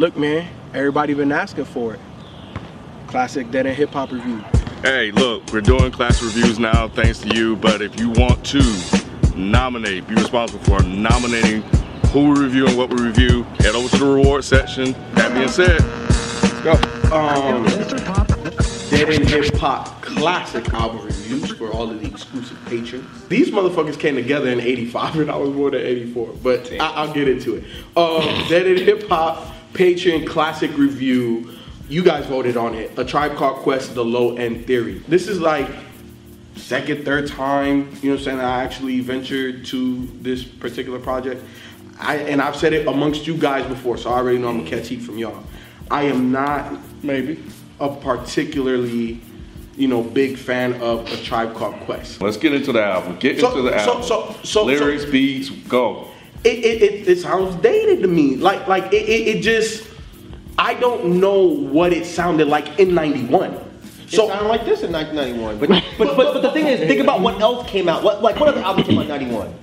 Look, man, everybody been asking for it. Classic Dead End Hip Hop review. Hey, look, we're doing class reviews now thanks to you, but if you want to nominate, be responsible for nominating who we review and what we review, head over to the reward section. That being said, let's go. Um, Dead End Hip Hop classic album reviews for all of the exclusive patrons. These motherfuckers came together in 85 and I was born in 84, but I, will get into it. Um, Dead End Hip Hop Patreon classic review. You guys voted on it. A Tribe Called Quest, The Low End Theory. This is like second, third time, you know what I'm saying, I actually ventured to this particular project. I, and I've said it amongst you guys before, so I already know I'm gonna catch heat from y'all. I am not maybe a particularly, you know, big fan of a Tribe Called Quest. Let's get into the album. Get So- into the album. so- so- Lyrics, beats, go. It, it, it, it sounds dated to me. Like like it, it, it just I don't know what it sounded like in '91. So, it sounded like this in 1991. But, but, but, but the thing is, think about what else came out. What like what other album came out in 91?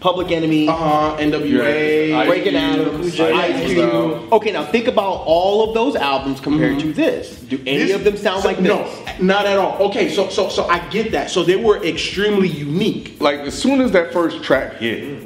Public Enemy, uh-huh, NWA, Yeah, Breaking Ice Adams, Ice Ice Cube. Cube. Okay, now think about all of those albums compared to this. Do any This- of them sound so- like this? No, not at all. Okay, so so so I get that. So they were extremely unique. Like as soon as that first track hit,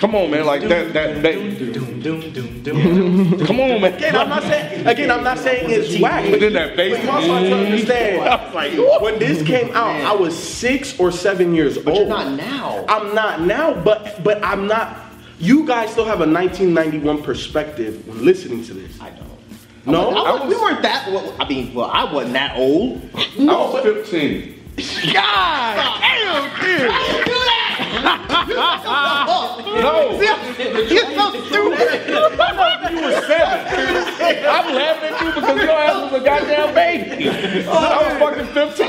come on, man, like that that that. Come on, man. Again, I'm not saying again, I'm not saying it's whack. But then that bass- But you also have to understand. Like, when this came out, I was six or seven years old. But old. you're not now. I'm not now, but but I'm not. You guys still have a 1991 perspective when listening to this. I don't. No, I was, we weren't that. Well, I mean, well, I wasn't that old. I was 15. God damn, kid. No, You're so stupid. you were seven. I'm laughing at you because your ass was a goddamn baby. Oh, I was fucking 15.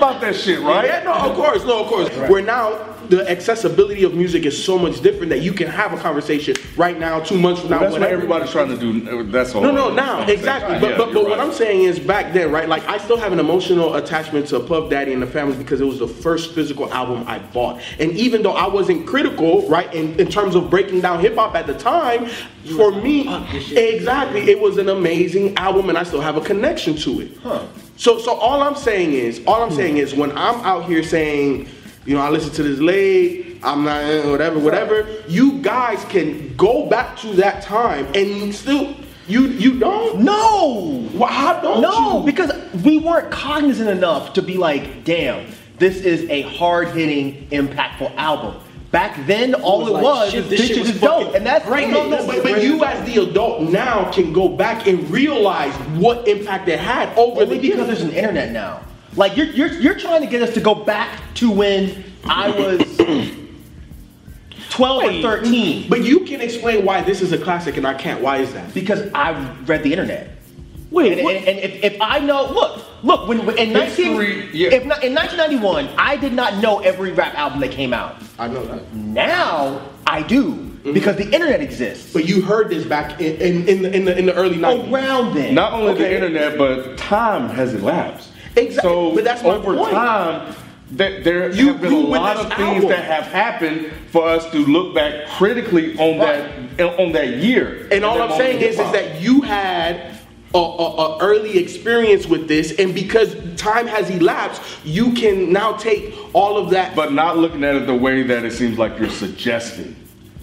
Like I think about that shit, right? Yeah, no, of course, no, of course. Where now the accessibility of music is so much different that you can have a conversation right now, two months from now. That's what everybody's trying to do. Uh, that's all. No, no, now exactly. But but, but what I'm saying is back then, right? Like I still have an emotional attachment to Puff Daddy and the Family because it was the first physical album I bought. And even though I wasn't critical, right, in, in terms of breaking down hip hop at the time, for me, exactly, it was an amazing album, and I still have a connection to it. So so all I'm saying is, all I'm saying is, when I'm out here saying, you know, I listen to this late. I'm not eh, whatever, whatever. You guys can go back to that time and still you you don't. No. Well, how don't you? No, you? because we weren't cognizant enough to be like, damn, this is a hard hitting, impactful album. Back then, all was it like, was shit, was this this shit shit was is dope, fucking and that's great. No, no, but, but you as the adult now can go back and realize what impact it had over Only the because years. there's an internet now. Like you're you're you're trying to get us to go back to when I was 12 or 13 But you can explain why this is a classic and I can't. Why is that? because I read the internet. Wait, And, and, and if, if I know, look, look, when, when in, 19, yeah. if not, in 1991, I did not know every rap album that came out. I know that. Now I do mm-hmm. because the internet exists. But you heard this back in in, in, the, in the in the early 90s. Around then, Not only the internet, but time has elapsed. Exactly, So but that's my over point. time, that there You have been a lot of things album. that have happened for us to look back critically on that on that year. And all I'm saying is, is that you had a, a, a early experience with this, and because time has elapsed, you can now take all of that. but not looking at it the way that it seems like you're suggesting.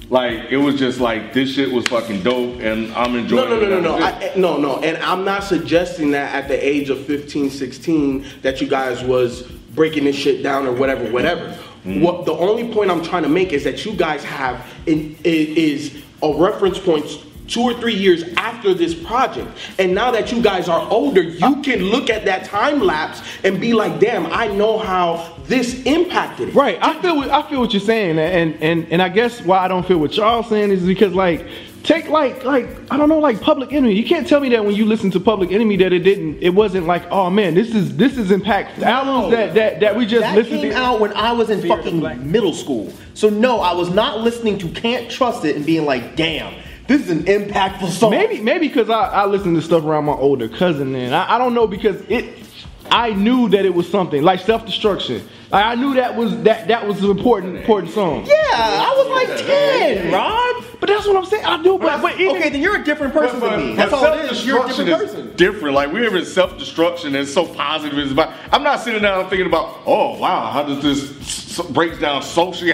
Like it was just like this shit was fucking dope, and I'm enjoying no, no, it. no, no, no, that was it. I, eh, no, no. And I'm not suggesting that at the age of 15, 16, that you guys was breaking this shit down or whatever, whatever. Mm-hmm. What the only point I'm trying to make is that you guys have in, is a reference point two or three years after this project. And now that you guys are older, you can look at that time lapse and be like, damn, I know how this impacted it. Right. I feel what, I feel what you're saying, and and and I guess why I don't feel what y'all saying is because like take like like I don't know like Public Enemy. You can't tell me that when you listen to Public Enemy that it didn't. It wasn't like oh man, this is this is impactful. Albums that that that we just That listened came to. out when I was in Fear fucking middle school. So no, I was not listening to Can't Truss It and being like, damn, this is an impactful song. Maybe maybe because I, I listened to stuff around my older cousin and I, I don't know because it I knew that it was something like self destruction. Like, I knew that was that that was an important important song. Yeah, I was like 10, Rob. But that's what I'm saying. I do, but, but even, Okay, then you're a different person But- than me. That's all it is. You're a different is person. Different. Like we're in self-destruction and so positive. It's about. I'm not sitting down thinking about. Oh wow, how does this s- s- breaks down socially?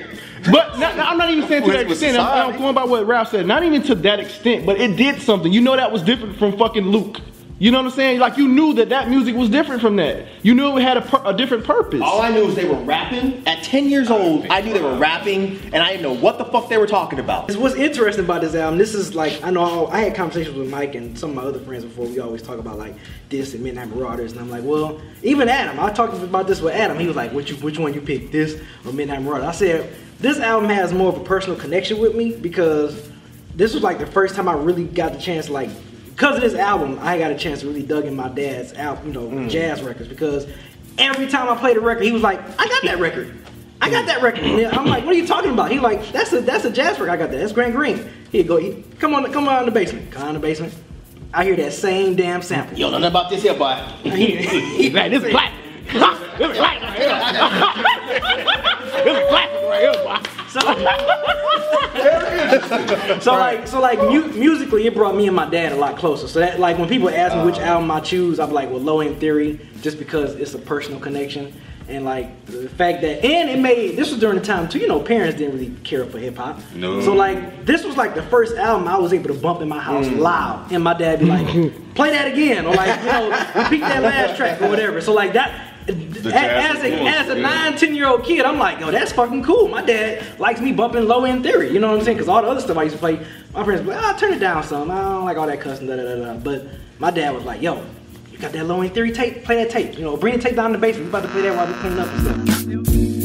But not, not- I'm not even saying to that extent. I'm, I'm going by what Ralph said. Not even to that extent, but it did something. You know that was different from fucking Luke. You know what I'm saying? Like you knew that that music was different from that. You knew it had a, pur- a different purpose. All I knew is they were rapping. At 10 years old, I knew they were rapping, and I didn't know what the fuck they were talking about. What's interesting about this album, this is like I know I had conversations with Mike and some of my other friends before. We always talk about like this and Midnight Marauders, and I'm like, well, even Adam. I talked about this with Adam. He was like, which which one you pick, this or Midnight Marauders? I said this album has more of a personal connection with me because this was like the first time I really got the chance like. Because of this album, I got a chance to really dug in my dad's out, you know, mm. jazz records. Because every time I played a record, he was like, "I got that record." I got mm. that record. And I'm like, what are you talking about? He like, that's a that's a jazz record. I got that. That's Grant Green. He go, he, come on, come on in the basement. Come on in the basement. I hear that same damn sample. Yo, nothing about this here, boy. Like, this is black. this is black So like, so like mu- musically, it brought me and my dad a lot closer. So that like when people ask me which uh. album I choose, I'm like, well, Low End Theory, just because it's a personal connection. And like the fact that, and it made this was during the time too. You know, parents didn't really care for hip hop. No. So like, this was like the first album I was able to bump in my house mm. loud, and my dad be like, "Play that again," or like, you know, repeat that last track or whatever. So like that. As a, as a yeah. nine, 10 year old kid, I'm like, yo, that's fucking cool. My dad likes me bumping low end theory. You know what I'm saying? Because all the other stuff I used to play, my friends like, ah, turn it down some. I don't like all that cussing, da da da da. But my dad was like, yo, you got that low end theory tape? Play that tape. You know, bring the tape down to the basement. We about to play that while we clean up and stuff.